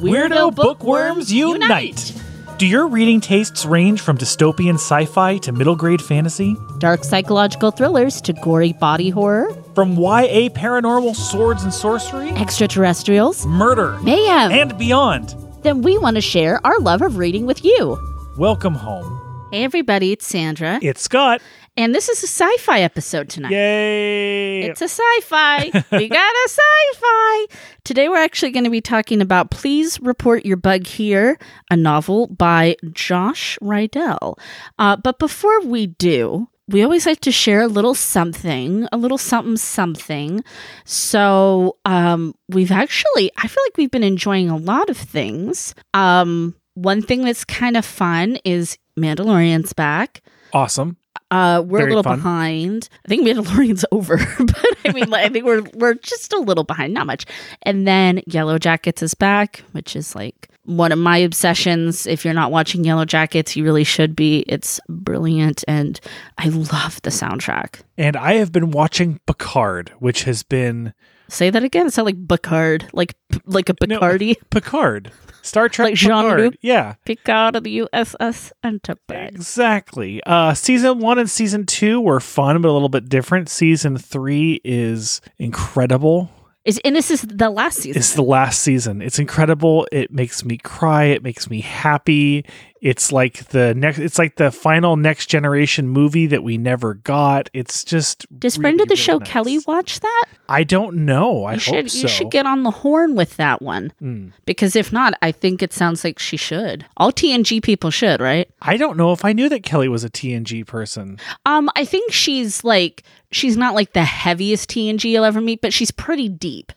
Weirdo bookworms unite! Do your reading tastes range from dystopian sci fi to middle grade fantasy? Dark psychological thrillers to gory body horror, From YA paranormal swords and sorcery, extraterrestrials, murder, mayhem. and beyond? then we want to share our love of reading with you. Welcome home. Hey, everybody, it's Sandra. It's Scott. And this is a sci fi episode tonight. Yay! It's a sci fi. we got a sci fi. Today, we're actually going to be talking about Please Report Your Bug Here, a novel by Josh Riedel. Uh, but before we do, we always like to share a little something, a little something, something. So, um, we've actually, I feel like we've been enjoying a lot of things. Um, one thing that's kind of fun is Mandalorian's back. awesome. Uh, we're Very a little fun. behind. I think Mandalorian's over, but I mean, like, I think we're we're just a little behind, not much. And then Yellow Jackets is back, which is like one of my obsessions. If you're not watching Yellow Jackets, you really should be. It's brilliant, and I love the soundtrack. And I have been watching Picard, which has been Say that again. It sounds like Picard, like like a No. Picard. Star Trek Like Jean-Luc? Picard. Yeah, Picard of the USS Enterprise. exactly. Uh, season one and season two were fun, but a little bit different. Season three is incredible. Is and this is the last season. It's the last season. It's incredible. It makes me cry. It makes me happy. It's like the next. It's like the final next generation movie that we never got. It's just. Does really, friend of the really show nice. Kelly watch that? I don't know. I you hope should so. you should get on the horn with that one Mm. because if not, I think it sounds like she should. All TNG people should, right? I don't know if I knew that Kelly was a TNG person. Um, I think she's like she's not like the heaviest TNG you'll ever meet, but she's pretty deep.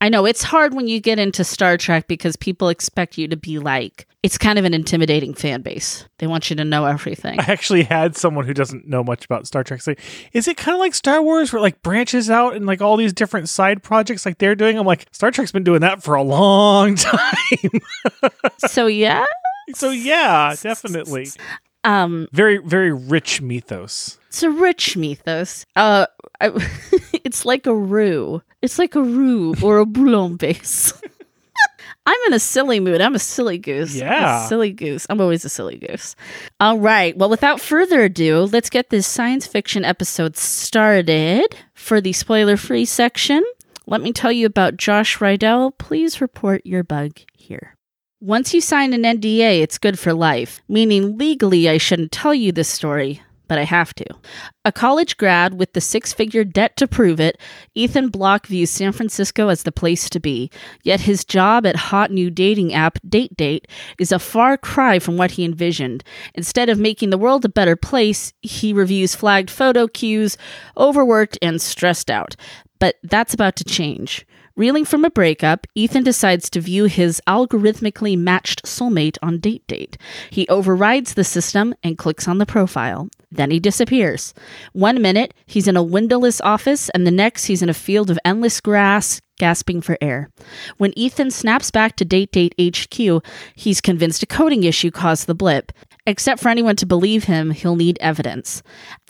I know it's hard when you get into Star Trek because people expect you to be like it's kind of an intimidating fan base. They want you to know everything. I actually had someone who doesn't know much about Star Trek say, "Is it kind of like Star Wars, where it, like branches out and like all these different side projects like they're doing?" I'm like, Star Trek's been doing that for a long time. so yeah, so yeah, definitely. um, Very, very rich mythos. It's a rich mythos. Uh, I, it's like a roux. It's like a roux or a bouillon base. I'm in a silly mood. I'm a silly goose. I'm a Yeah. silly goose. I'm always a silly goose. All right. Well, without further ado, let's get this science fiction episode started. For the spoiler free section, let me tell you about Josh Riedel. Please report your bug here. Once you sign an NDA, it's good for life, meaning legally I shouldn't tell you this story, but I have to. A college grad with the six figure debt to prove it, Ethan Block views San Francisco as the place to be. Yet his job at hot new dating app Date Date is a far cry from what he envisioned. Instead of making the world a better place, he reviews flagged photo queues, overworked and stressed out. But that's about to change. Reeling from a breakup, Ethan decides to view his algorithmically matched soulmate on Date Date. He overrides the system and clicks on the profile. Then he disappears. One minute, he's in a windowless office, and the next, he's in a field of endless grass, gasping for air. When Ethan snaps back to Date Date HQ, he's convinced a coding issue caused the blip. Except for anyone to believe him, he'll need evidence.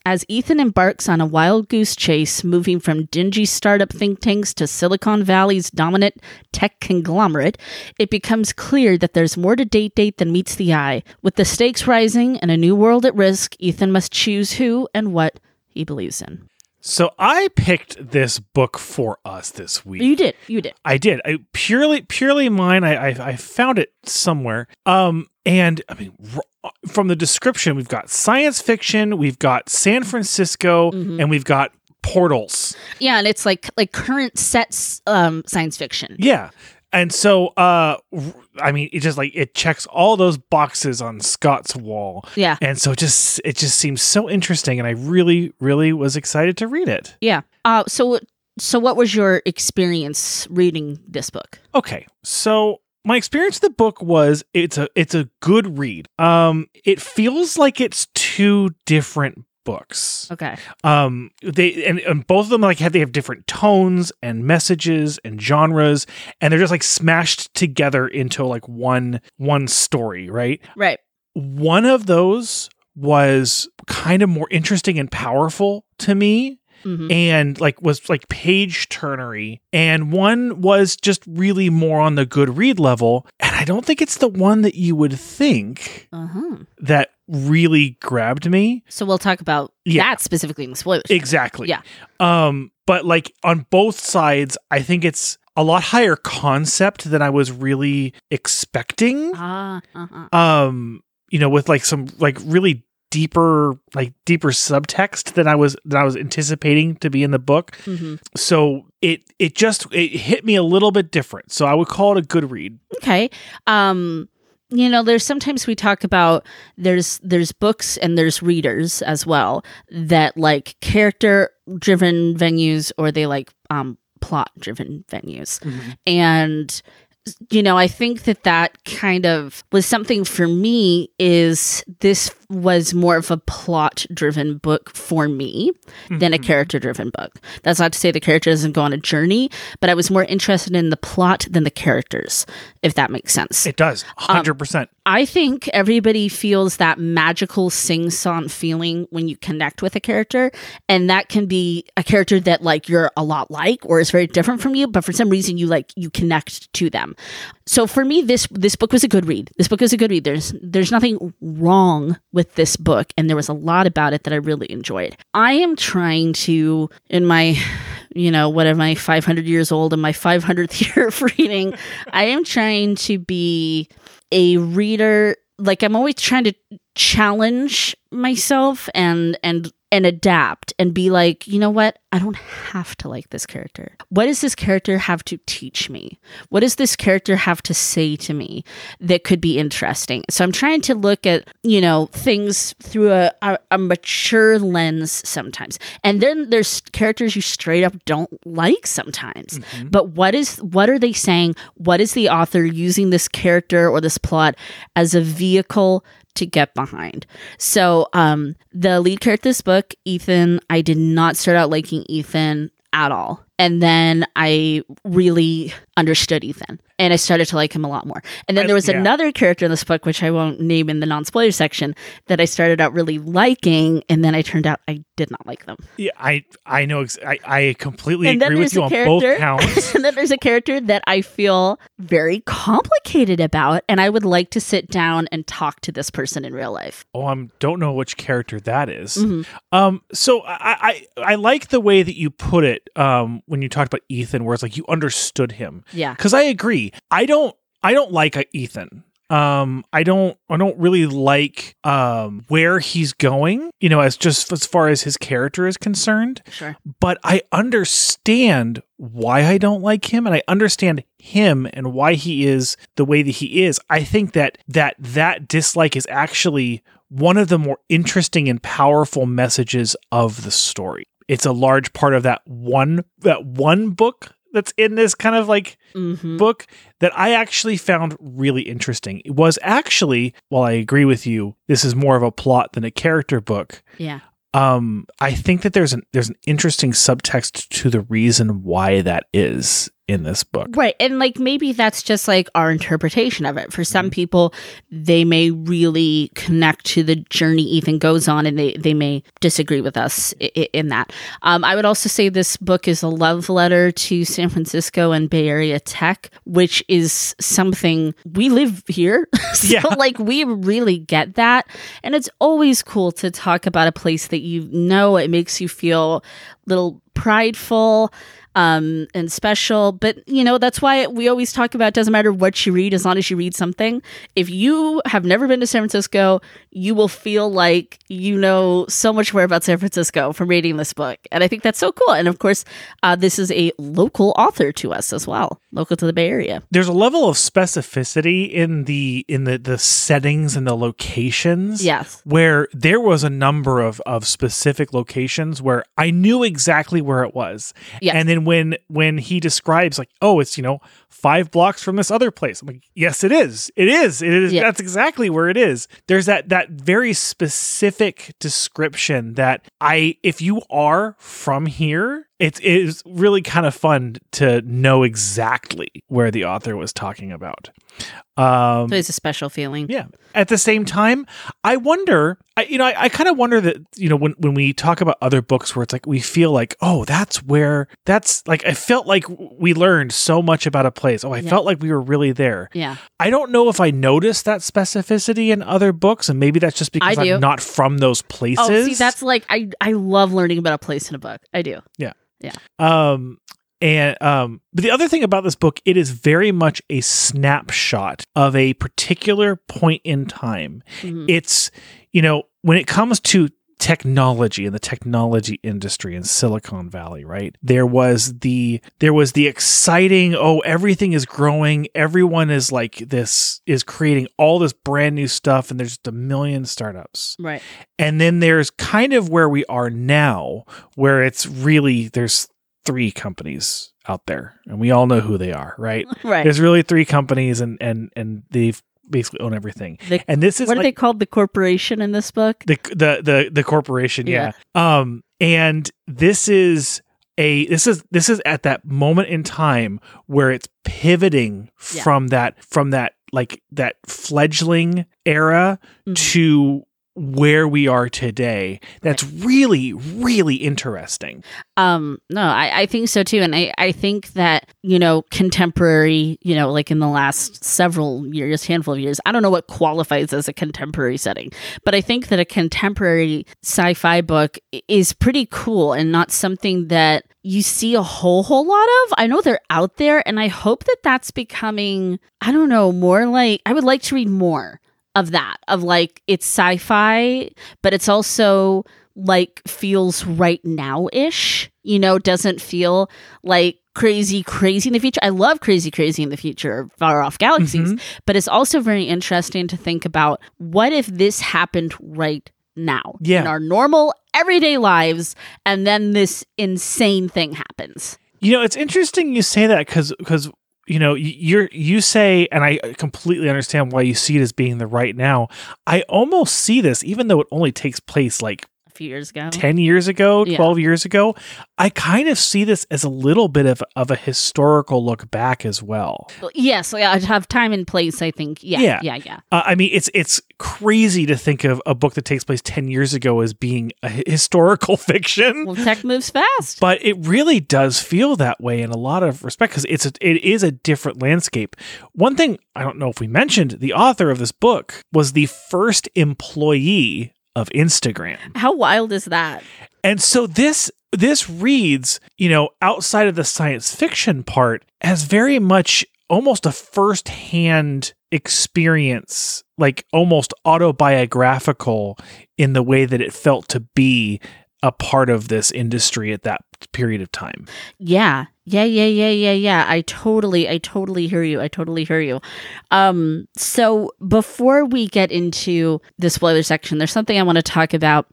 As Ethan embarks on a wild goose chase, moving from dingy startup think tanks to Silicon Valley's dominant tech conglomerate, it becomes clear that there's more to Date Date than meets the eye. With the stakes rising and a new world at risk, Ethan must choose who and what he believes in. So I picked this book for us this week. You did. You did. I did. I purely purely mine. I, I I found it somewhere. Um, and I mean, from the description, we've got science fiction, we've got San Francisco, Mhm. and we've got portals. Yeah, and it's like like current sets um science fiction. Yeah. And so, uh, I mean, it just like it checks all those boxes on Scott's wall, Yeah. and so it just it just seems so interesting, and I really, really was excited to read it. Yeah. Uh so so what was your experience reading this book? Okay, so my experience with the book was it's a it's a good read. Um, it feels like it's two different books. Okay. Um, they and, and both of them like have they have different tones and messages and genres, and they're just like smashed together into like one one story, right? Right. One of those was kind of more interesting and powerful to me Mhm. and like was like page turnery and one was just really more on the good read level and i don't think it's the one that you would think Uh-huh. that really grabbed me So we'll talk about Yeah. that specifically in the spoilers. exactly Yeah. um but like on both sides i think it's a lot higher concept than i was really expecting Ah, uh-huh. um you know with like some like really deeper like deeper subtext than i was than i was anticipating to be in the book. Hmm so it it just it hit me a little bit different. So i would call it a good read. Okay. Um, you know, there's sometimes we talk about there's there's books and there's readers as well that like character driven venues or they like um plot driven venues. and you know i think that that kind of was something for me is this was more of a plot driven book for me than a Mhm. character driven book that's not to say the character doesn't go on a journey but i was more interested in the plot than the characters if that makes sense it does 100% I think everybody feels that magical sing song feeling when you connect with a character. And that can be a character that like you're a lot like or is very different from you, but for some reason you like you connect to them. So for me, this this book was a good read. This book is a good read. There's there's nothing wrong with this book, and there was a lot about it that I really enjoyed. I am trying to in my you know, what am I, 500 years old in my 500th year of reading? I am trying to be a reader. Like I'm always trying to challenge myself and and and adapt and be like, you know what? I don't have to like this character. What does this character have to teach me? What does this character have to say to me that could be interesting? So I'm trying to look at, you know, things through a, a, a mature lens sometimes. And then there's characters you straight up don't like sometimes. Mhm. But what is what are they saying? What is the author using this character or this plot as a vehicle to get behind? So, um, the lead character of this book, Ethan, I did not start out liking Ethan at all. And then I really understood Ethan and I started to like him a lot more. And then there was yeah. another character in this book, which I won't name in the non spoiler section, that I started out really liking. And then I turned out I did not like them. yeah i i know ex- i i completely And agree with you on both counts and then there's a character that I feel very complicated about, and I would like to sit down and talk to this person in real life. oh i don't know which character that is. Mhm. Um, so I, I I like the way that you put it. Um, when you talked about Ethan, where it's like you understood him, Yeah. because I agree. I don't I don't like uh, Ethan. Um, I don't I don't really like um where he's going. You know, as just as far as his character is concerned. Sure. But I understand why I don't like him, and I understand him and why he is the way that he is. I think that that that dislike is actually one of the more interesting and powerful messages of the story. It's a large part of that one that one book that's in this kind of like hmm book that I actually found really interesting. It was actually, while I agree with you, this is more of a plot than a character book. Yeah. Um, I think that there's an there's an interesting subtext to the reason why that is in this book. Right. And like maybe that's just like our interpretation of it. For some Mm-hmm. people, they may really connect to the journey Ethan goes on and they, they may disagree with us i- in that. Um, I would also say this book is a love letter to San Francisco and Bay Area tech, which is something we live here. so Yeah. like we really get that. And it's always cool to talk about a place that you know it makes you feel a little prideful um and special but you know that's why we always talk about it doesn't matter what you read as long as you read something if you have never been to san francisco you will feel like you know so much more about san francisco from reading this book and i think that's so cool and of course uh, this is a local author to us as well local to the bay area There's a level of specificity in the in the the settings and the locations. yes Where there was a number of of specific locations where I knew exactly where it was. Yes. And then when when he describes like, oh, it's you know five blocks from this other place, I'm like, yes, it is. It is. It is. Yeah. That's exactly where it is. There's that that very specific description that I, if you are from here it's it's really kind of fun to know exactly where the author was talking about. Um, So it's a special feeling. yeah. At the same time, I wonder. I, you know, I, I kind of wonder that you know when when we talk about other books where it's like we feel like oh that's where that's like I felt like we learned so much about a place. Oh, I Yeah. felt like we were really there. Yeah. I don't know if I noticed that specificity in other books, and maybe that's just because. I'm not from those places. Oh, see, that's like I I love learning about a place in a book. I do. Yeah. Yeah. Um, and um, but the other thing about this book, it is very much a snapshot of a particular point in time. Mhm. It's you know when it comes to technology and the technology industry in Silicon Valley, right? There was the there was the exciting, oh, everything is growing, everyone is like this is creating all this brand new stuff and there's just a million startups. Right. And then there's kind of where we are now, where it's really there's three companies out there, and we all know who they are, right? Right. There's really three companies, and and and they basically own everything. The- and this is what are they called? The corporation in this book? the the the the corporation, yeah. Um, and this is. A, this is this is at that moment in time where it's pivoting Yeah. from that from that like that fledgling era Mhm. to where we are today. That's really, really interesting. Um, no, I, I think so too. And I, I think that, you know, contemporary, you know, like in the last several years, handful of years, I don't know what qualifies as a contemporary setting, but I think that a contemporary sci fi book is pretty cool and not something that you see a whole, whole lot of. I know they're out there and I hope that that's becoming, I don't know, more like, I would like to read more of that, of like it's sci fi, but it's also like feels right now ish. You know, doesn't feel like crazy, crazy in the future. I love crazy, crazy in the future, far off galaxies, Mhm. but it's also very interesting to think about what if this happened right now Yeah. in our normal everyday lives, and then this insane thing happens. You know, it's interesting you say that because because you know you're you say, and I completely understand why you see it as being the right now. I almost see this, even though it only takes place like few years ago, 10 years ago, Yeah. 12 years ago, I kind of see this as a little bit of, of a historical look back as well. Yes, yeah, I'd have time and place. I think, yeah, Yeah. yeah, yeah. Uh, I mean, it's it's crazy to think of a book that takes place 10 years ago as being a historical fiction. Well, tech moves fast. but it really does feel that way in a lot of respect because it's a, it is a different landscape. One thing I don't know if we mentioned, the author of this book was the first employee of Instagram. How wild is that? And so this this reads, you know, outside of the science fiction part as very much almost a first-hand experience, like almost autobiographical in the way that it felt to be a part of this industry at that period of time. Yeah. Yeah, yeah, yeah, yeah, yeah. I totally I totally hear you. I totally hear you. Um so before we get into the spoiler section, there's something I want to talk about.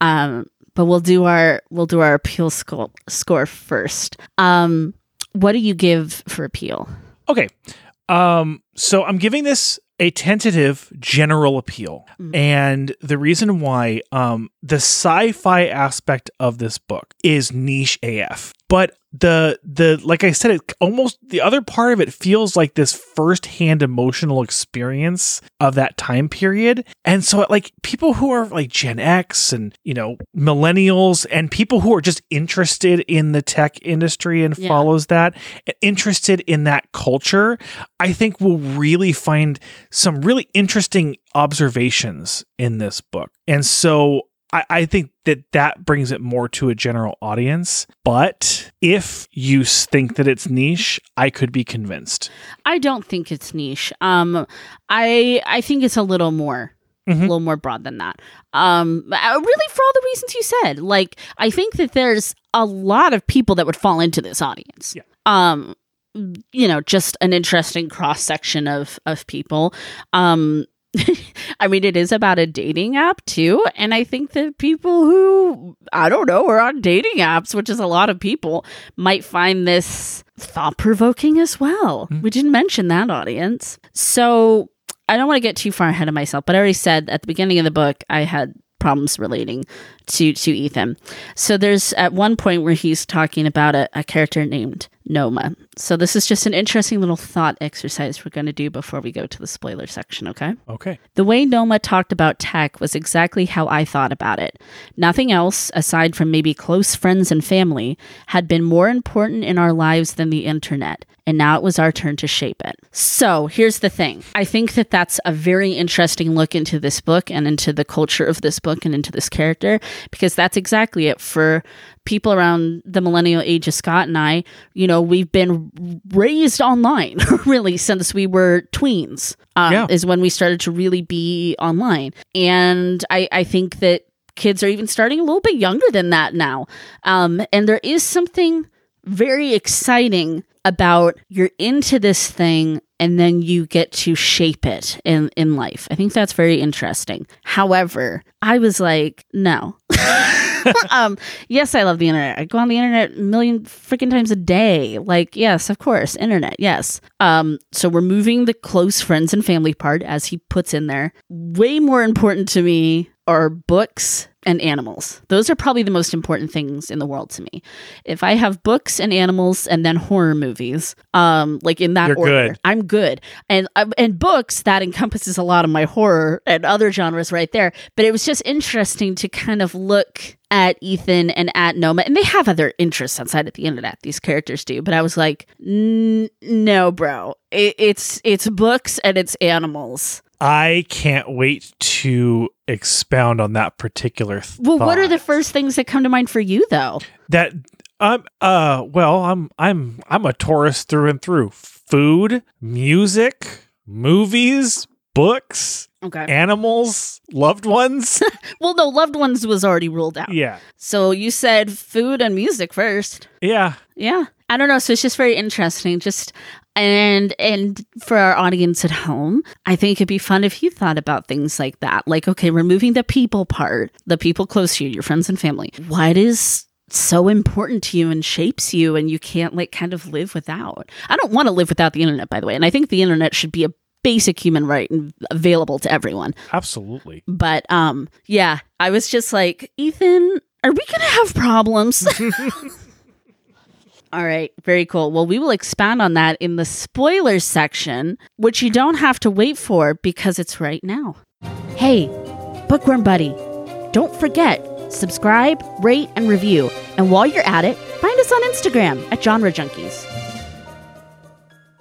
Um but we'll do our we'll do our appeal score score first. Um what do you give for appeal? Okay. Um, so I'm giving this a tentative general appeal. Mm. And the reason why um the sci-fi aspect of this book is niche AF. But the the like I said, it almost the other part of it feels like this first-hand emotional experience of that time period. And so like people who are like Gen X and you know millennials and people who are just interested in the tech industry and Yeah. follows that interested in that culture, I think will really find some really interesting observations in this book. And so I, I think that that brings it more to a general audience. But if you think that it's niche, I could be convinced. I don't think it's niche. Um I I think it's a little more Mhm. a little more broad than that. Um, uh, really, for all the reasons you said, like I think that there's a lot of people that would fall into this audience. Yeah. Um, you know, just an interesting cross section of of people. Um. I mean, it is about a dating app too. And I think that people who, I don't know, are on dating apps, which is a lot of people, might find this thought provoking as well. Mhm. We didn't mention that audience. So I don't want to get too far ahead of myself, but I already said at the beginning of the book, I had problems relating to to Ethan. So there's at one point where he's talking about a, a character named Noma. So this is just an interesting little thought exercise we're going to do before we go to the spoiler section, okay? Okay. The way Noma talked about tech was exactly how I thought about it. Nothing else, aside from maybe close friends and family, had been more important in our lives than the internet. And now it was our turn to shape it. So here's the thing I think that that's a very interesting look into this book and into the culture of this book and into this character, because that's exactly it for people around the millennial age of Scott and I, you know, we've been raised online really since we were tweens. Um, Yeah. Is when we started to really be online, and I I think that kids are even starting a little bit younger than that now. Um, and there is something very exciting about you're into this thing and then you get to shape it in in life. I think that's very interesting. However, I was like, no. um, yes, I love the internet. I go on the internet a million freaking times a day. Like, yes, of course, internet, yes. Um, so we're moving the close friends and family part, as he puts in there. Way more important to me are books and animals. Those are probably the most important things in the world to me. If I have books and animals and then horror movies, um, like in that You're order, good. I'm good. And uh, and books that encompasses a lot of my horror and other genres right there. But it was just interesting to kind of look at Ethan and at Noma, and they have other interests outside of the internet. These characters do, but I was like, no, bro, it, it's it's books and it's animals. I can't wait to expound on that particular th- Well, what are the first things that come to mind for you, though? that um uh well I'm I'm I'm a Taurus through and through. Food, music, movies, books, Okay. animals, loved ones. Well, no, loved ones was already ruled out. yeah. So you said food and music first. Yeah. Yeah. I don't know. So it's just very interesting. Just and and for our audience at home, I think it'd be fun if you thought about things like that. Like, okay, removing the people part, the people close to you, your friends and family. What is so important to you and shapes you and you can't like kind of live without. I don't want to live without the internet, by the way. And I think the internet should be a basic human right and available to everyone. Absolutely. But um yeah, I was just like, Ethan, are we going to have problems? All right, very cool. Well, we will expand on that in the spoilers section, which you don't have to wait for because it's right now. Hey, Bookworm Buddy, don't forget, subscribe, rate, and review. And while you're at it, find us on Instagram at Genre Junkies.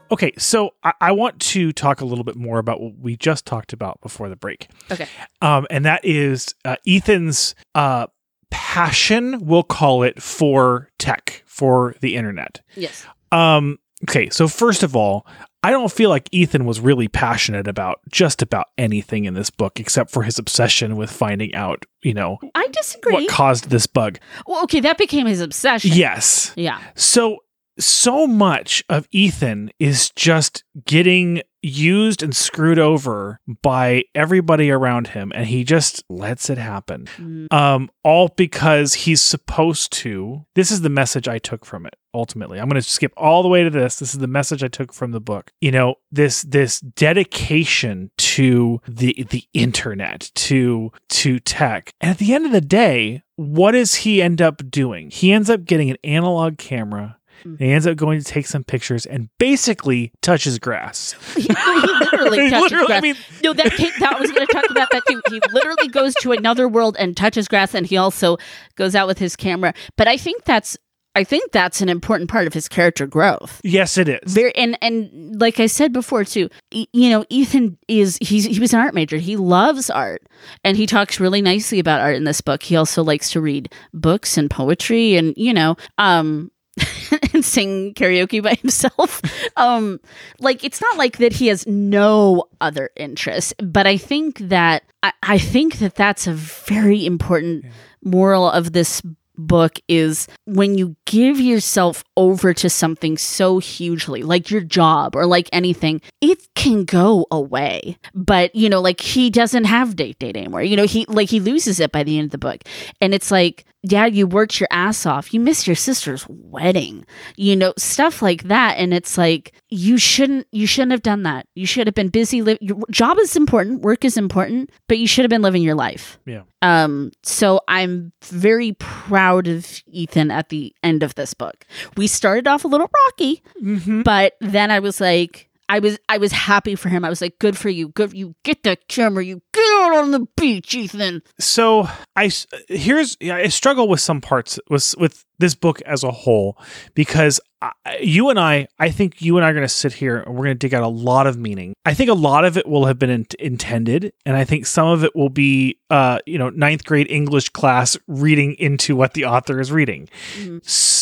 Okay, so I, I want to talk a little bit more about what we just talked about before the break. Okay. Um, and that is uh, Ethan's uh, passion, we'll call it, for tech, for the internet. Yes. Um, okay, so first of all, I don't feel like Ethan was really passionate about just about anything in this book except for his obsession with finding out, you know, I disagree. what caused this bug. well, okay, that became his obsession. Yes. Yeah. So so much of Ethan is just getting used and screwed over by everybody around him and he just lets it happen. Mm, Um all because he's supposed to. This is the message I took from it ultimately. I'm going to skip all the way to this. This is the message I took from the book. You know, this this dedication to the the internet, to to tech. And at the end of the day, what does he end up doing? He ends up getting an analog camera. And He ends up going to take some pictures and basically touches grass. He, literally touches literally- I grass. mean- no, that came, that was going to talk about that too. He literally goes to another world and touches grass, and he also goes out with his camera. But I think that's I think that's an important part of his character growth. Yes, it is. Very and and like I said before too, e- you know, Ethan is he's he was an art major. He loves art, and he talks really nicely about art in this book. He also likes to read books and poetry, and you know, um. sing karaoke by himself. Um, like it's not like that he has no other interests, but I think that I, I think that that's a very important moral of this book is when you give yourself over to something so hugely like your job or like anything it can go away. But you know like he doesn't have date date anymore. You know he like he loses it by the end of the book. And it's like yeah, you worked your ass off. You missed your sister's wedding. You know, stuff like that and it's like you shouldn't you shouldn't have done that. You should have been busy li- your job is important, work is important, but you should have been living your life. Yeah. Um so I'm very proud of Ethan at the end of this book. We started off a little rocky, Mm-hmm. but then I was like I was I was happy for him. I was like, good for you. Good you get the camera. You get out on the beach, Ethan. So I here's yeah, I struggle with some parts with with this book as a whole because I, you and I I think you and I are going to sit here and we're going to dig out a lot of meaning. I think a lot of it will have been in- intended, and I think some of it will be uh you know ninth grade English class reading into what the author is reading. Mhm. S-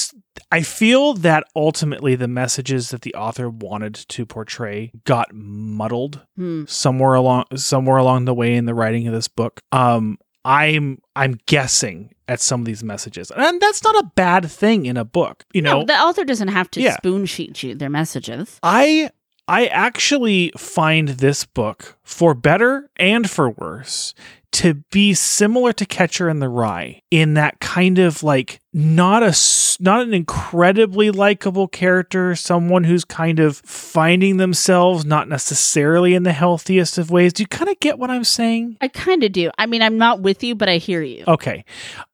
I feel that ultimately the messages that the author wanted to portray got muddled Hmm. somewhere along somewhere along the way in the writing of this book. Um, I'm I'm guessing at some of these messages, and that's not a bad thing in a book. You know, no, the author doesn't have to Yeah. spoon feed you their messages. I I actually find this book for better and for worse to be similar to Catcher in the Rye in that kind of like not a not an incredibly likable character, someone who's kind of finding themselves not necessarily in the healthiest of ways. Do you kind of get what I'm saying? I kind of do. I mean, I'm not with you, but I hear you. Okay.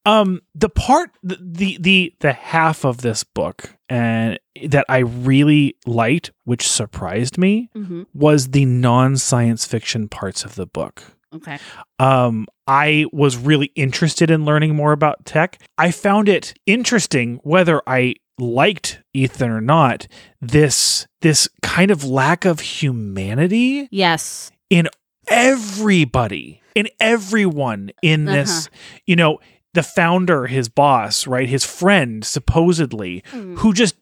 Um the part the the the, the half of this book and that I really liked, which surprised me, hmm was the non-science fiction parts of the book. Okay. Um I was really interested in learning more about tech. I found it interesting whether I liked Ethan or not, this this kind of lack of humanity Yes. in everybody, in everyone in this, you know, the founder, his boss, right, his friend, supposedly, Mm. who just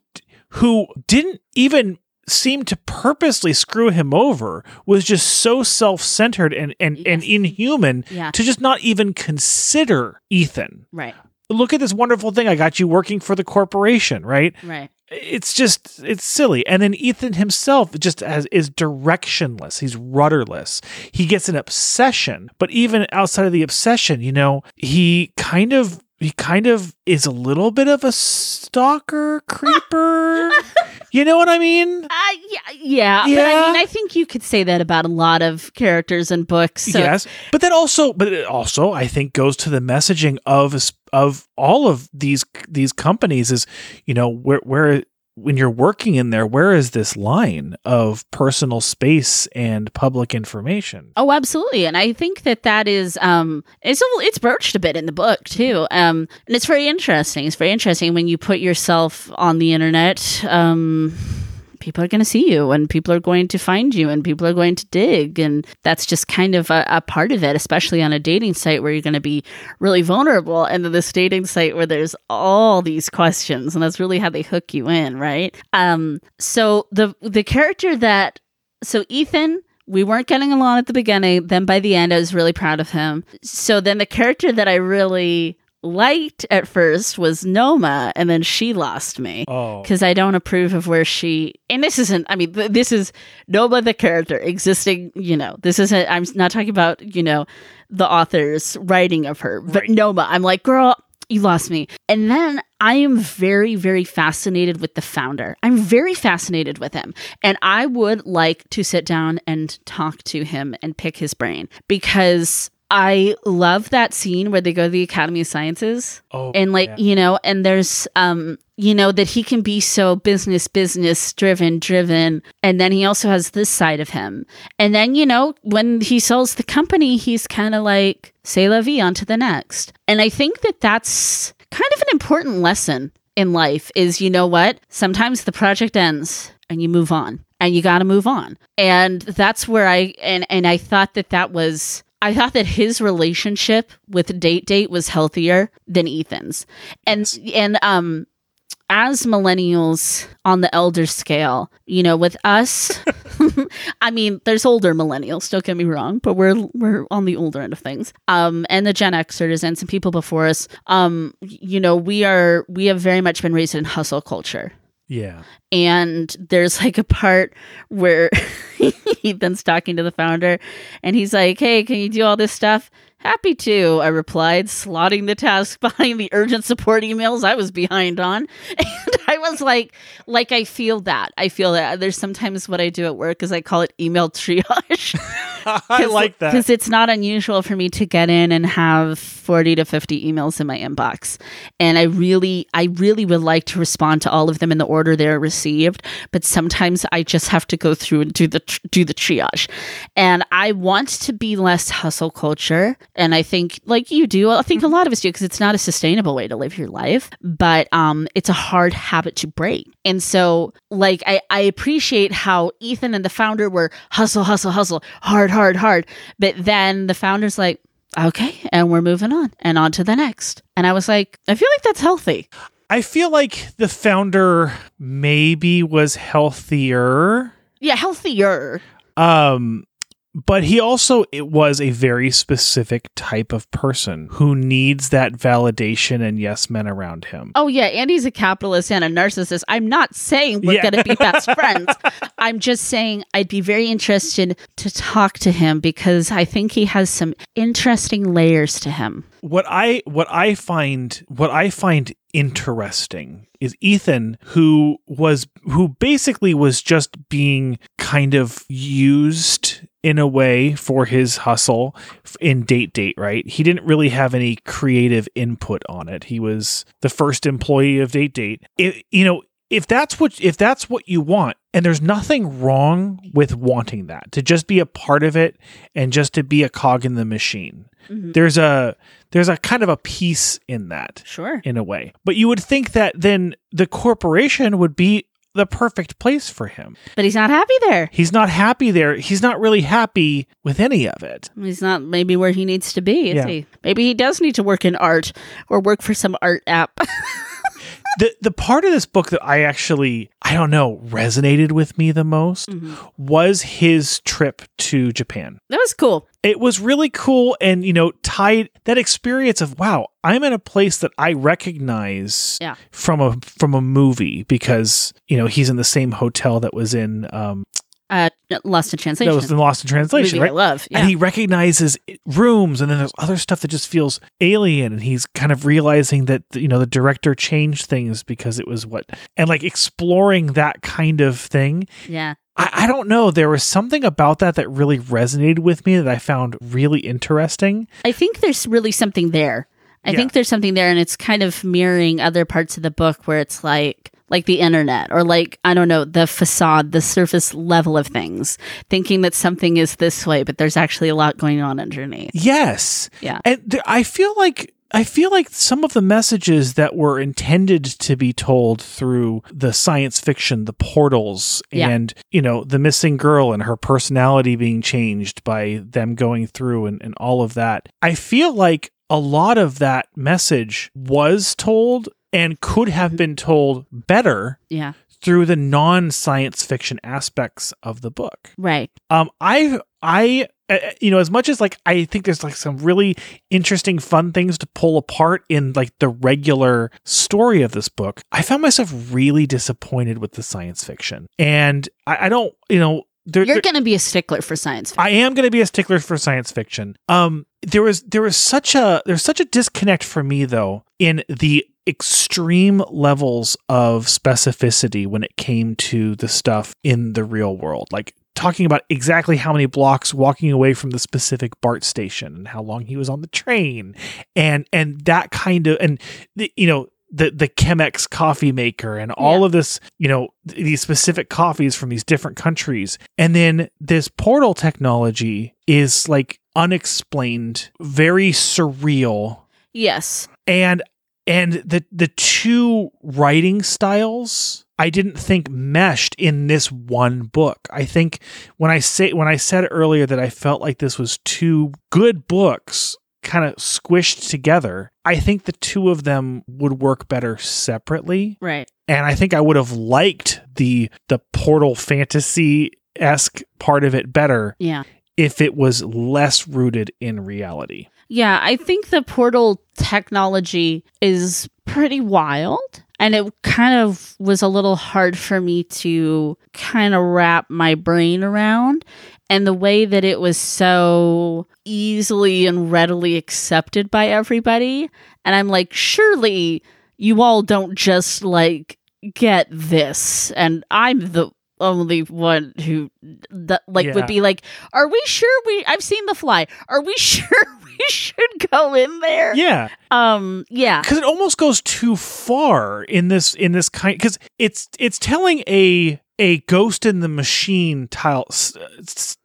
who didn't even seem to purposely screw him over was just so self-centered and and, and inhuman Yeah. to just not even consider Ethan. Right. Look at this wonderful thing I got you working for the corporation, right? Right. it's just it's silly and then ethan himself just as is directionless he's rudderless he gets an obsession but even outside of the obsession you know he kind of he kind of is a little bit of a stalker creeper you know what i mean Uh, yeah, yeah, But I mean, I think you could say that about a lot of characters in books. So yes but that also but it also i think goes to the messaging of of all of these these companies is you know where where when you're working in there where is this line of personal space and public information Oh, absolutely, and I think that that is um, it's a, it's broached a bit in the book too, um, and it's very interesting. It's very interesting when you put yourself on the internet. Um, people are going to see you, and people are going to find you, and people are going to dig, and that's just kind of a, a part of it, especially on a dating site where you're going to be really vulnerable, and then this dating site where there's all these questions, and that's really how they hook you in, right? Um, so the the character that so Ethan we weren't getting along at the beginning. Then by the end, I was really proud of him. So then the character that I really liked at first was Noma, and then she lost me oh because I don't approve of where she. And this isn't. I mean, th- this is Noma the character existing. You know, this isn't. I'm not talking about you know the author's writing of her, but Right. Noma. I'm like, girl, you lost me. And then I am very, very fascinated with the founder. I'm very fascinated with him. And I would like to sit down and talk to him and pick his brain because I love that scene where they go to the Academy of Sciences oh and like yeah. you know and there's um you know that he can be so business business driven driven and then he also has this side of him. And then you know when he sells the company he's kind of like say la vie on to the next. And i think that that's kind of an important lesson in life is you know what? Sometimes the project ends and you move on and you got to move on. And that's where i and and i thought that that was I thought that his relationship with Date Date was healthier than Ethan's. And and um as millennials on the elder scale, you know, with us, I mean, there's older millennials, don't get me wrong, but we're we're on the older end of things. Um and the Gen Xers and some people before us, um you know, we are we have very much been raised in hustle culture yeah and there's like a part where Ethan's talking to the founder and he's like, Hey, can you do all this stuff? Happy to, I replied, slotting the task behind the urgent support emails I was behind on. And I was like, like I feel that. I feel that. There's sometimes what I do at work is I call it email triage. I like that. Because it's not unusual for me to get in and have 40 to 50 emails in my inbox. And I really, I really would like to respond to all of them in the order they're received. But sometimes I just have to go through and do the, do the triage. And I want to be less hustle culture. And I think, like you do, I think a lot of us do because it's not a sustainable way to live your life. But um, it's a hard habit to break. And so, like, I, I appreciate how Ethan and the founder were hustle, hustle, hustle, hard, hard, hard. Hard. But then the founder's like, okay, and we're moving on and on to the next. And I was like, I feel like that's healthy. I feel like the founder maybe was healthier. Yeah, healthier. Um but he also it was a very specific type of person who needs that validation and yes men around him. Oh yeah, Andy's a capitalist and a narcissist. I'm not saying we're Yeah. going to be best friends. I'm just saying I'd be very interested to talk to him because I think he has some interesting layers to him. what I what I find what I find interesting is Ethan who was who basically was just being kind of used in a way for his hustle in date date right he didn't really have any creative input on it he was the first employee of date date it, you know if that's what if that's what you want and there's nothing wrong with wanting that to just be a part of it and just to be a cog in the machine Mhm. there's a there's a kind of a peace in that Sure. in a way but you would think that then the corporation would be the perfect place for him But he's not happy there. he's not happy there he's not really happy with any of it He's not maybe where he needs to be, is Yeah. he? Maybe he does need to work in art or work for some art app. the the part of this book that i actually i don't know resonated with me the most Mhm. was his trip to japan That was cool. it was really cool and you know tied that experience of wow i'm in a place that i recognize Yeah. from a from a movie because you know he's in the same hotel that was in um Uh, Lost in Translation. that was in lost in translation Movie I right love. Yeah. and he recognizes rooms and then there's other stuff that just feels alien and he's kind of realizing that you know the director changed things because it was what and like exploring that kind of thing yeah. I, I don't know. There was something about that that really resonated with me that I found really interesting. I think there's really something there. I Yeah. think there's something there, and it's kind of mirroring other parts of the book where it's like, like the internet, or like I don't know, the facade, the surface level of things, thinking that something is this way, but there's actually a lot going on underneath. Yes. Yeah. And I feel like I feel like some of the messages that were intended to be told through the science fiction, the portals, Yeah. and you know, the missing girl and her personality being changed by them going through and, and all of that. I feel like a lot of that message was told and could have been told better Yeah. through the non-science fiction aspects of the book. Right. Um, I, I, uh, you know, as much as like I think there's like some really interesting, fun things to pull apart in like the regular story of this book, I found myself really disappointed with the science fiction, and I, I don't, you know, there, You're going to be a stickler for science fiction. I am going to be a stickler for science fiction. Um, there was there was such a there's such a disconnect for me though in the extreme levels of specificity when it came to the stuff in the real world, like talking about exactly how many blocks walking away from the specific BART station and how long he was on the train, and and that kind of and the, you know the the Chemex coffee maker and all Yeah. of this, you know, th- these specific coffees from these different countries. And then this portal technology is like unexplained, very surreal. yes. And and the the two writing styles I didn't think meshed in this one book. I think when I say when I said earlier that I felt like this was two good books kind of squished together, I think the two of them would work better separately. Right. And I think I would have liked the the portal fantasy esque part of it better Yeah. if it was less rooted in reality. Yeah, I think the portal technology is pretty wild. And it kind of was a little hard for me to kind of wrap my brain around. and the way that it was so easily and readily accepted by everybody. And I'm like, surely you all don't just like get this and I'm the only one who that like Yeah. would be like, "Are we sure we I've seen the fly. Are we sure we should go in there?" Yeah, Um yeah. because it almost goes too far in this in this kind because it's it's telling a a ghost in the machine tile,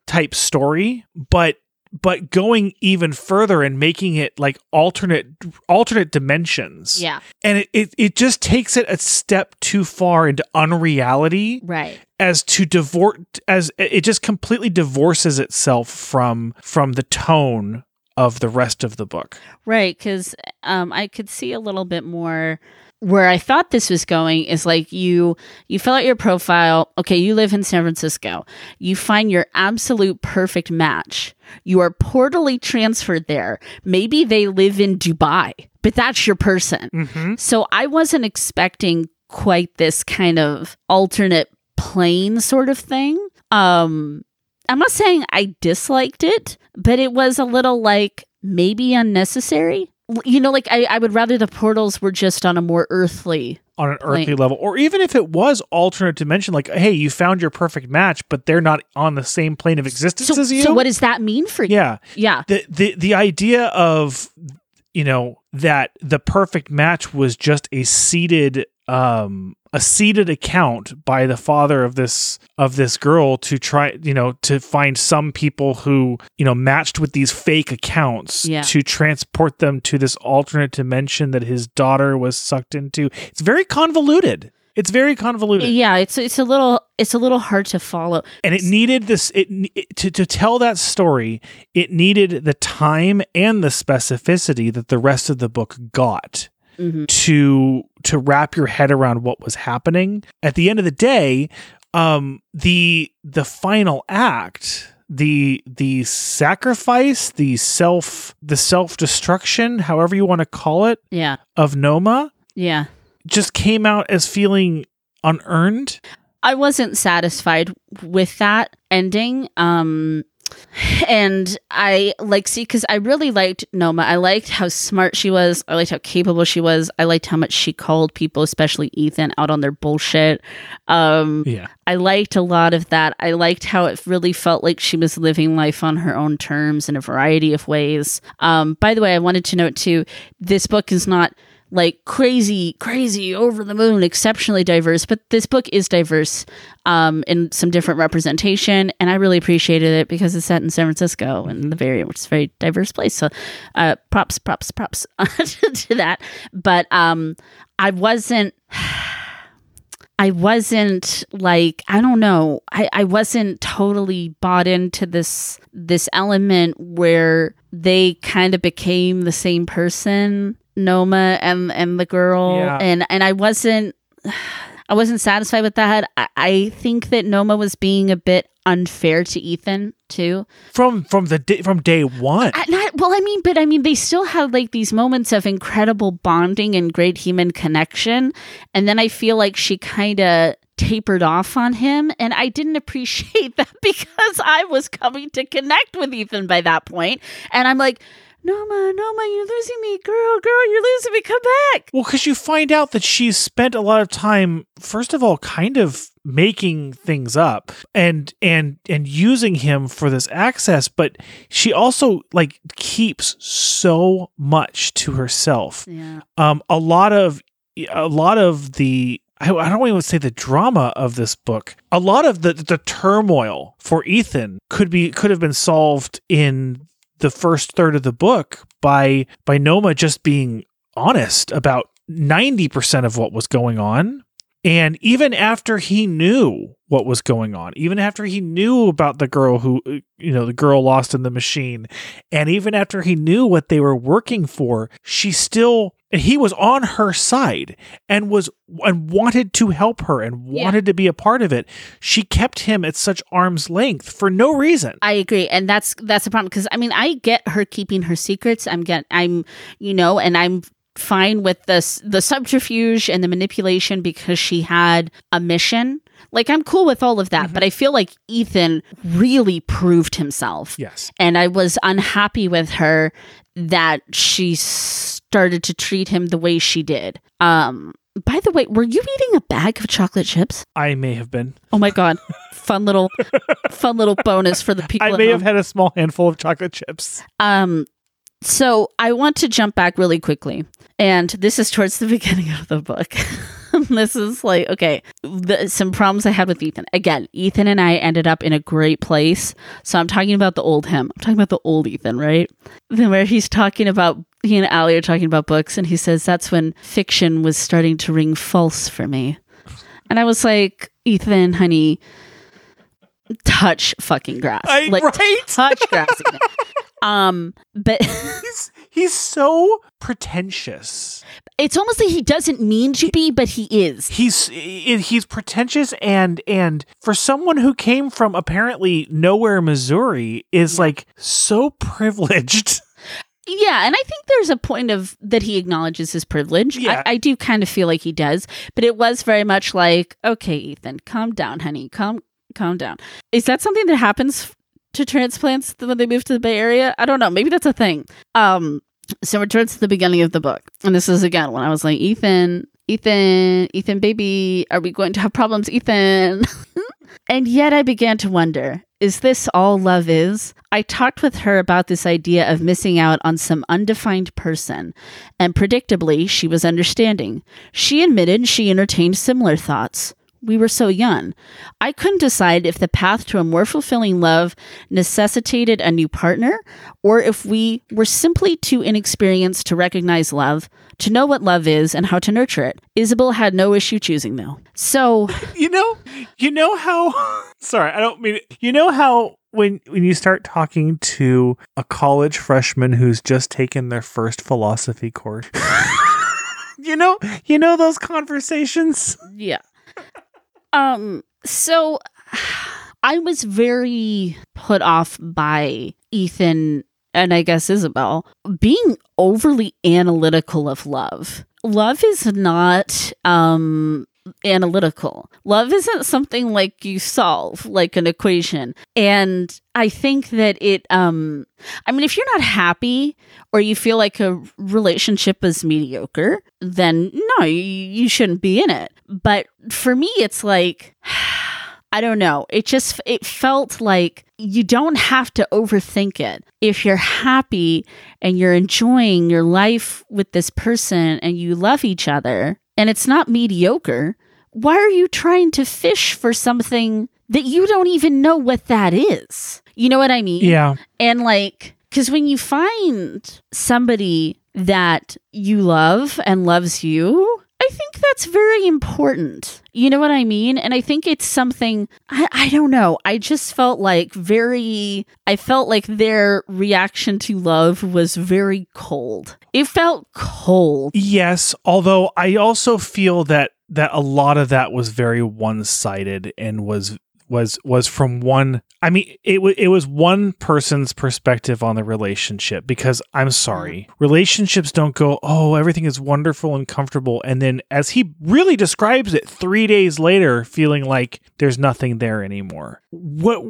type story, but but going even further and making it like alternate alternate dimensions. Yeah. and it, it it just takes it a step too far into unreality Right. as to divorce as it just completely divorces itself from from the tone of the rest of the book. Right, because um, I could see a little bit more where I thought this was going is like you you fill out your profile. Okay, you live in San Francisco. You find your absolute perfect match. You are portally transferred there. Maybe they live in Dubai, but that's your person. Mm-hmm. So I wasn't expecting quite this kind of alternate plane sort of thing. Um I'm not saying I disliked it, but it was a little like maybe unnecessary. You know, like I, I would rather the portals were just on a more earthly. on an earthly Like- level or even if it was alternate dimension like hey you found your perfect match but they're not on the same plane of existence So, as you so what does that mean for you? yeah Yeah. the the the idea of you know that the perfect match was just a seeded um a seeded account by the father of this of this girl to try you know to find some people who you know matched with these fake accounts Yeah. to transport them to this alternate dimension that his daughter was sucked into it's very convoluted it's very convoluted Yeah, it's it's a little it's a little hard to follow. and it needed this it, it to, to tell that story it needed the time and the specificity that the rest of the book got Mhm. to to wrap your head around what was happening at the end of the day um the the final act the the sacrifice the self the self destruction however you want to call it Yeah. of noma Yeah. just came out as feeling unearned I wasn't satisfied with that ending. Um and I like see because I really liked Noma. I liked how smart she was. I liked how capable she was. I liked how much she called people, especially Ethan, out on their bullshit. Um yeah I liked a lot of that. I liked how it really felt like she was living life on her own terms in a variety of ways. Um, by the way, I wanted to note too, this book is not like crazy, crazy, over the moon, exceptionally diverse, but this book is diverse um, in some different representation, and I really appreciated it because it's set in San Francisco and the Bay Area, which is a very diverse place. So, uh, props, props, props to that. But um, I wasn't. I wasn't like I don't know I, I wasn't totally bought into this this element where they kind of became the same person Noma and and the girl Yeah. and and I wasn't I wasn't satisfied with that I, I think that Noma was being a bit unfair to Ethan too from from the day from day one I, not, well, I mean, but I mean, they still had like these moments of incredible bonding and great human connection. And then I feel like she kind of tapered off on him. And I didn't appreciate that because I was coming to connect with Ethan by that. And I'm like, Noma, Noma, you're losing me. Girl, girl, you're losing me. Come back. Well, because you find out that she's spent a lot of time, first of all, kind of making things up and and and using him for this access, but she also like keeps so much to herself. Yeah. Um, a lot of a lot of the I, I don't even say the drama of this book. A lot of the the turmoil for Ethan could be could have been solved in the first third of the book by by Noma just being honest about 90% of what was going on. And even after he knew what was going on, even after he knew about the girl who, uh, you know, the girl lost in the machine, and even after he knew what they were working for, she still, and he was on her side and was, and wanted to help her and Yeah. wanted to be a part of it. She kept him at such arm's length for no reason. I agree, and that's that's the problem because I mean I get her keeping her secrets. I'm get I'm you know, and I'm fine with the s- the subterfuge and the manipulation because she had a mission. Like I'm cool with all of that, Mm-hmm. but I feel like Ethan really proved himself. Yes. And I was unhappy with her that she started to treat him the way she did. Um by the way, were you eating a bag of chocolate chips? I may have been. Oh my god. fun little fun little bonus for the people I may have had a small handful of chocolate chips. Um, so I want to jump back really quickly, and this is towards the beginning of the book. this is like okay, the, some problems I had with Ethan. Again, Ethan and I ended up in a great place. So I'm talking about the old him. I'm talking about the old Ethan, right? Then where he's talking about he and Allie are talking about books, and he says that's when fiction was starting to ring false for me. And I was like, Ethan, honey, touch fucking grass. I- like right? touch grass. Um, but He's he's so pretentious. It's almost like he doesn't mean to be, but he is. He's he's pretentious and and for someone who came from apparently nowhere Missouri is like so privileged. Yeah, and I think there's a point of that he acknowledges his privilege. Yeah. I, I do kind of feel like he does, but it was very much like, okay, Ethan, calm down, honey, calm, calm down. Is that something that happens to transplants when they move to the Bay Area? I don't know. Maybe that's a thing. Um, so we're towards the beginning of the book, and this is again when I was like, Ethan, Ethan, Ethan, baby, are we going to have problems, Ethan? and yet I began to wonder is this all love is? I talked with her about this idea of missing out on some undefined person, and predictably, she was understanding. She admitted she entertained similar thoughts. We were so young. I couldn't decide if the path to a more fulfilling love necessitated a new partner, or if we were simply too inexperienced to recognize love, to know what love is, and how to nurture it. Isabel had no issue choosing, though. So, You know, you know how sorry, I don't mean you know how when when you start talking to a college freshman who's just taken their first philosophy course. you know, you know those conversations? yeah. Um, so I was very put off by Ethan and I guess Isabel being overly analytical of love. Love is not um analytical. Love isn't something like you solve like an equation. And I think that it um I mean if you're not happy or you feel like a relationship is mediocre, then no, you, you shouldn't be in it. But for me it's like I don't know. It just it felt like you don't have to overthink it. If you're happy and you're enjoying your life with this person and you love each other and it's not mediocre, why are you trying to fish for something that you don't even know what that is? You know what I mean? Yeah. And like, because when you find somebody that you love and loves you, think that's very important. You know what I mean? And I think it's something, I, I don't know. I just felt like very, I felt like their reaction to love was very cold. It felt cold. Yes, although I also feel that that a lot of that was very one-sided and was was was from one I mean it wa it was one person's perspective on the relationship because I'm sorry mm-hmm. relationships don't go oh everything is wonderful and comfortable and then as he really describes it 3 days later feeling like there's nothing there anymore. What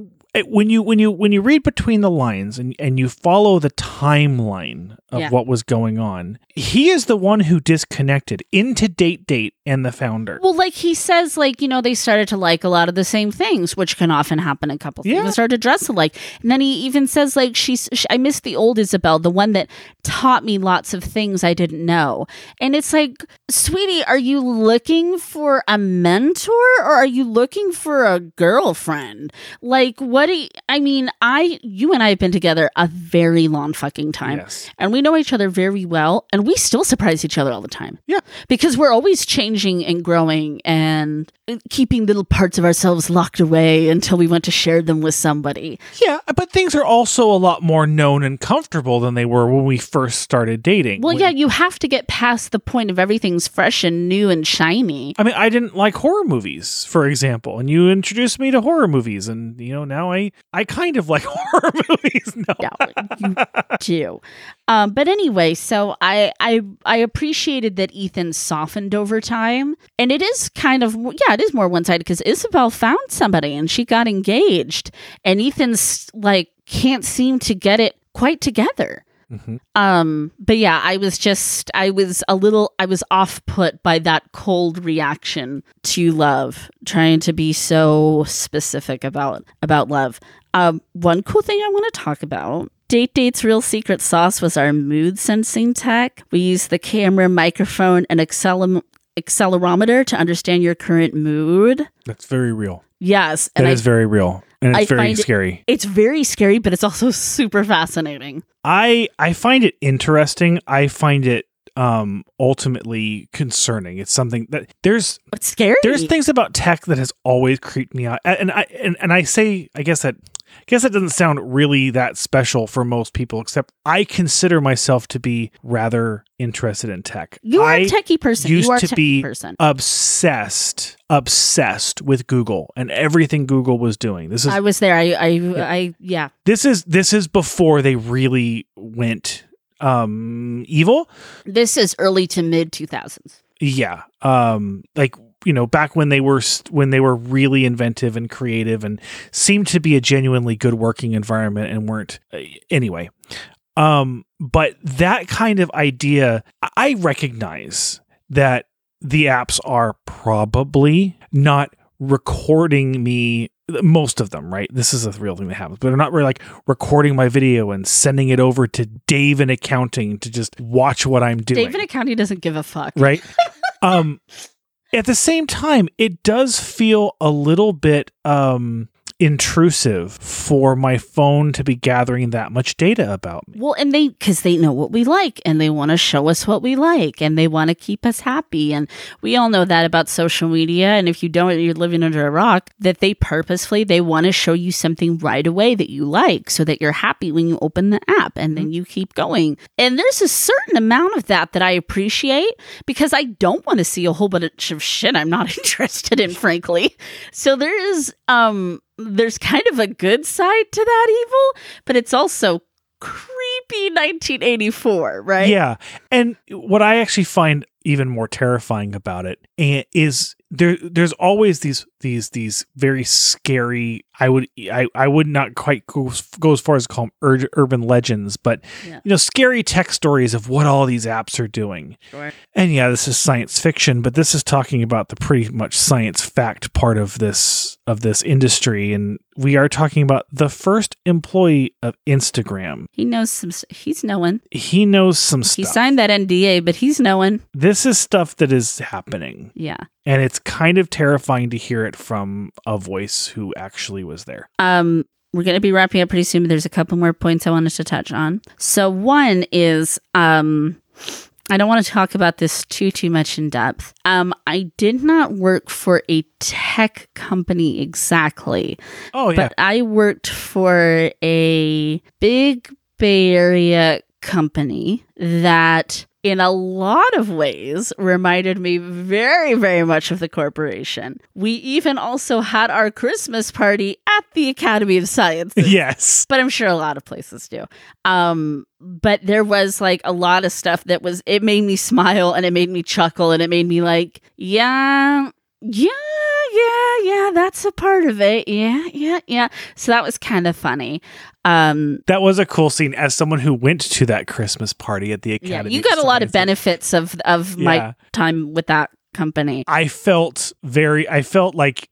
when you when you when you read between the lines and, and you follow the timeline of Yeah. what was going on he is the one who disconnected. Into DateDate and the founder Well, like he says, like, you know, they started to like a lot of the same things, which can often happen in couples. Yeah. They started to dress alike. And then he even says, like, she's, sh I miss the old Isabel, the one that taught me lots of things I didn't know. And it's like, sweetie, are you looking for a mentor or are you looking for a girlfriend? Like, what do you, I mean, I, you and I have been together a very long fucking time yes and we know each other very well and we still surprise each other all the time Yeah. because we're always changing and growing and keeping little parts of ourselves locked away until we want to share them with somebody yeah but things are also a lot more known and comfortable than they were when we first started dating well yeah you have to get past the point of everything's fresh and new and shiny I mean, I didn't like horror movies, for example, and you introduced me to horror movies, and you know now I I kind of like horror movies. No, yeah, you do. Um, but anyway, so I I I appreciated that Ethan softened over time. And it is kind of, yeah, it is more one sided because Isabel found somebody and she got engaged. And Ethan's like, can't seem to get it quite together. Mhm. Um, but yeah, I was just, I was a little, I was off put by that cold reaction to love, trying to be so specific about about love. Um, one cool thing I want to talk about. DateDate's real secret sauce was our mood sensing tech. We used the camera, microphone, and acceler- accelerometer to understand your current mood. That's very real. Yes, That is I, very real. And I it's very find it- scary. it's very scary, but it's also super fascinating. I I find it interesting. I find it um ultimately concerning. It's something that there's It's scary. there's things about tech that has always creeped me out. And I and, and I say I guess that I guess that doesn't sound really that special for most people, except I consider myself to be rather interested in tech. you are I a techie person. used you are to techie be person. obsessed, obsessed with Google and everything Google was doing. This is I was there. I, I, I, yeah. this is this is before they really went um evil. This is early to mid 2000s. Yeah. Um like you know back when they were when they were really inventive and creative and seemed to be a genuinely good working environment and weren't uh, anyway. Um but that kind of idea I- recognize that the apps are probably not recording me most of them right this is a real thing that happens but they're not really like recording my video and sending it over to dave in accounting to just watch what i'm doing David accounting doesn't give a fuck. right um at the same time it does feel a little bit um intrusive for my phone to be gathering that much data about me Well, and they, because they know what we like and they want to show us what we like and they want to keep us happy. And we all know that about social media. And if you don't, you're living under a rock, that they purposefully, they want to show you something right away that you like so that you're happy when you open the app and then you keep going. And there's a certain amount of that that I appreciate because I don't want to see a whole bunch of shit I'm not interested in, frankly. So there is, um, there's kind of a good side to that evil, but it's also creepy 1984, right? Yeah. And what I actually find even more terrifying about it eh, is there there's always these these these very scary I would I, I would not quite go, go as far as to call them ur- urban legends but Yeah. you know scary tech stories of what all these apps are doing Sure. and yeah this is science fiction but this is talking about the pretty much science fact part of this of this industry and we are talking about the first employee of Instagram He knows some. He's knowing. he knows some He signed that NDA, but he's knowing. this is stuff that is happening Yeah. and it's kind of terrifying to hear it from a voice who actually was there Um, we're going to be wrapping up pretty soon, but there's a couple more points I wanted to touch on. So one is, um, I don't want to talk about this too too much in depth. Um, I did not work for a tech company exactly, oh yeah but I worked for a big Bay Area company that in a lot of ways reminded me very very much of the corporation. We even also had our Christmas party at the Academy of Sciences. yes But I'm sure a lot of places do. Um, but there was like a lot of stuff that was it made me smile and it made me chuckle and it made me like, yeah, yeah, yeah, yeah, that's a part of it. Yeah, yeah, yeah. So that was kind of funny. Um, that was a cool scene as someone who went to that christmas party at the yeah, academy you got a lot of benefits of of Yeah. my time with that company. i felt very i felt like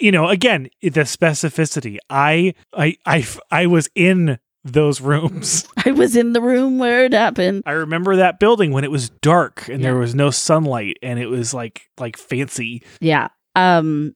you know again the specificity i i i, I was in those rooms I was in the room where it happened. i remember that building when it was dark and there was no sunlight and it was like like fancy Yeah. Um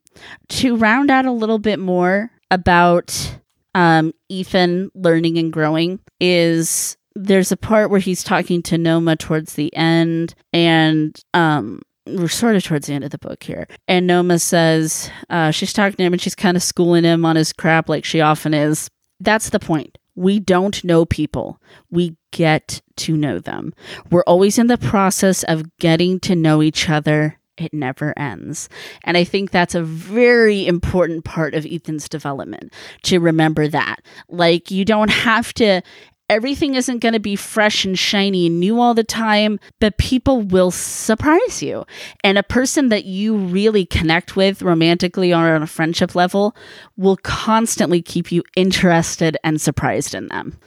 to round out a little bit more about um Ethan learning and growing is there's a part where he's talking to Noma towards the end and um we're sort of towards the end of the book here. And Noma says, uh, she's talking to him and she's kind of schooling him on his crap like she often is. That's the point. We don't know people. We get to know them. We're always in the process of getting to know each other. It never ends. And I think that's a very important part of Ethan's development to remember that. Like, you don't have to everything isn't going to be fresh and shiny and new all the time, but people will surprise you. And a person that you really connect with romantically or on a friendship level will constantly keep you interested and surprised in them.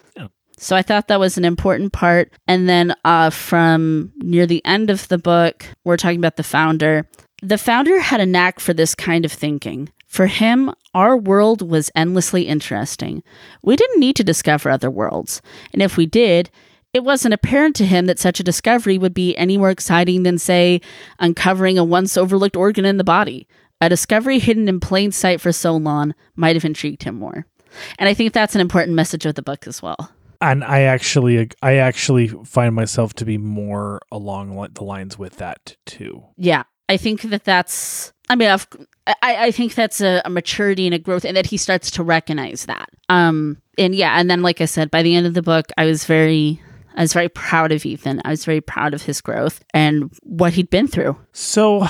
So I thought that was an important part. And then uh, from near the end of the book, we're talking about the founder. The founder had a knack for this kind of thinking. For him, our world was endlessly interesting. We didn't need to discover other worlds. And if we did, it wasn't apparent to him that such a discovery would be any more exciting than, say, uncovering a once overlooked organ in the body. A discovery hidden in plain sight for so long might have intrigued him more. And I think that's an important message of the book as well. And I actually, I actually find myself to be more along the lines with that too. Yeah, I think that that's. I mean, I've, I, I think that's a, a, maturity and a growth, and that he starts to recognize that. Um, and yeah, and then like I said, by the end of the book, I was very, I was very proud of Ethan. I was very proud of his growth and what he'd been through. So,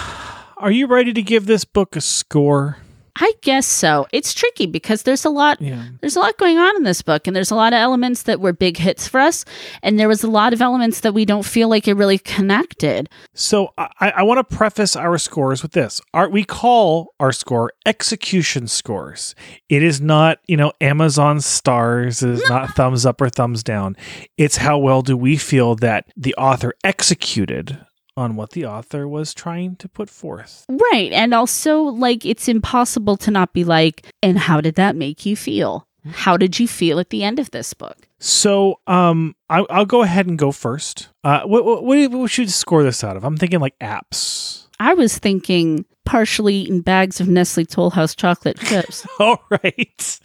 are you ready to give this book a score? I guess so. It's tricky because there's a lot yeah. there's a lot going on in this book and there's a lot of elements that were big hits for us and there was a lot of elements that we don't feel like it really connected. So I, I want to preface our scores with this. Our, we call our score execution scores. It is not, you know, Amazon stars, it is not thumbs up or thumbs down. It's how well do we feel that the author executed on what the author was trying to put forth. Right. And also, like, it's impossible to not be like, and how did that make you feel? How did you feel at the end of this book? So, um, I, will go ahead and go first. Uh, what, what, what should you score this out of? I'm thinking like apps. I was thinking partially eaten bags of Nestle Toll House chocolate chips. All right.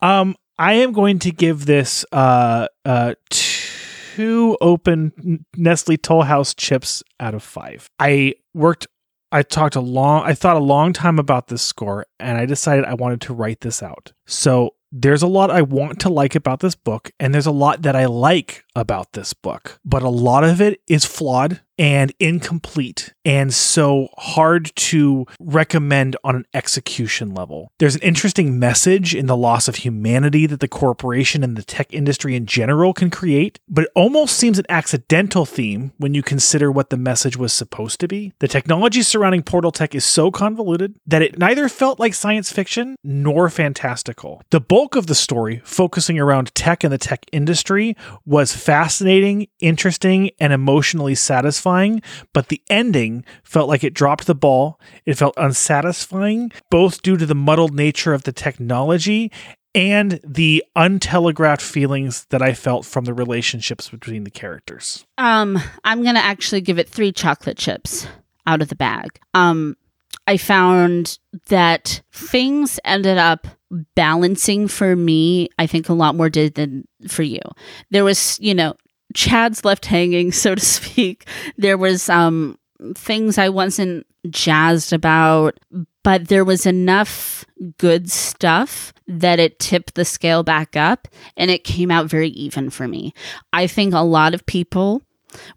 Um, I am going to give this uh, uh, two open Nestle Toll House chips out of five. I worked I talked a long I thought a long time about this score and I decided I wanted to write this out. So there's a lot I want to like about this book, and there's a lot that I like about this book, but a lot of it is flawed and incomplete and so hard to recommend on an execution level. There's an interesting message in the loss of humanity that the corporation and the tech industry in general can create, but it almost seems an accidental theme when you consider what the message was supposed to be. The technology surrounding Portal Tech is so convoluted that it neither felt like science fiction nor fantastical. The bulk of the story, focusing around tech and the tech industry, was fascinating, interesting, and emotionally satisfying, but the ending felt like it dropped the ball. It felt unsatisfying, both due to the muddled nature of the technology and the untelegraphed feelings that I felt from the relationships between the characters. Um, I'm gonna actually give it three chocolate chips out of the bag. Um, I found that things ended up balancing for me, I think a lot more did than for you. There was, you know, Chad's left hanging, so to speak. There was um things I wasn't jazzed about, but there was enough good stuff that it tipped the scale back up and it came out very even for me. I think a lot of people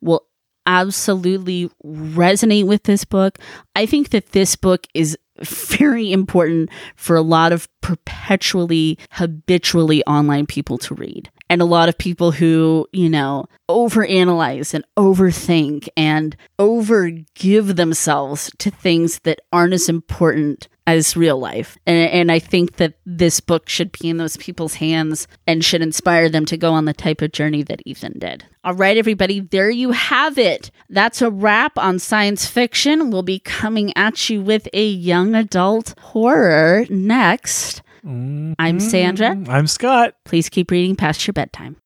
will absolutely resonate with this book. I think that this book is very important for a lot of perpetually, habitually online people to read. And a lot of people who, you know, overanalyze and overthink and overgive themselves to things that aren't as important as real life. And, and, I think that this book should be in those people's hands and should inspire them to go on the type of journey that Ethan did. All right, everybody, there you have it. That's a wrap on science fiction. We'll be coming at you with a young adult horror next. Mm-hmm. I'm Sandra. I'm Scott. Please keep reading past your bedtime.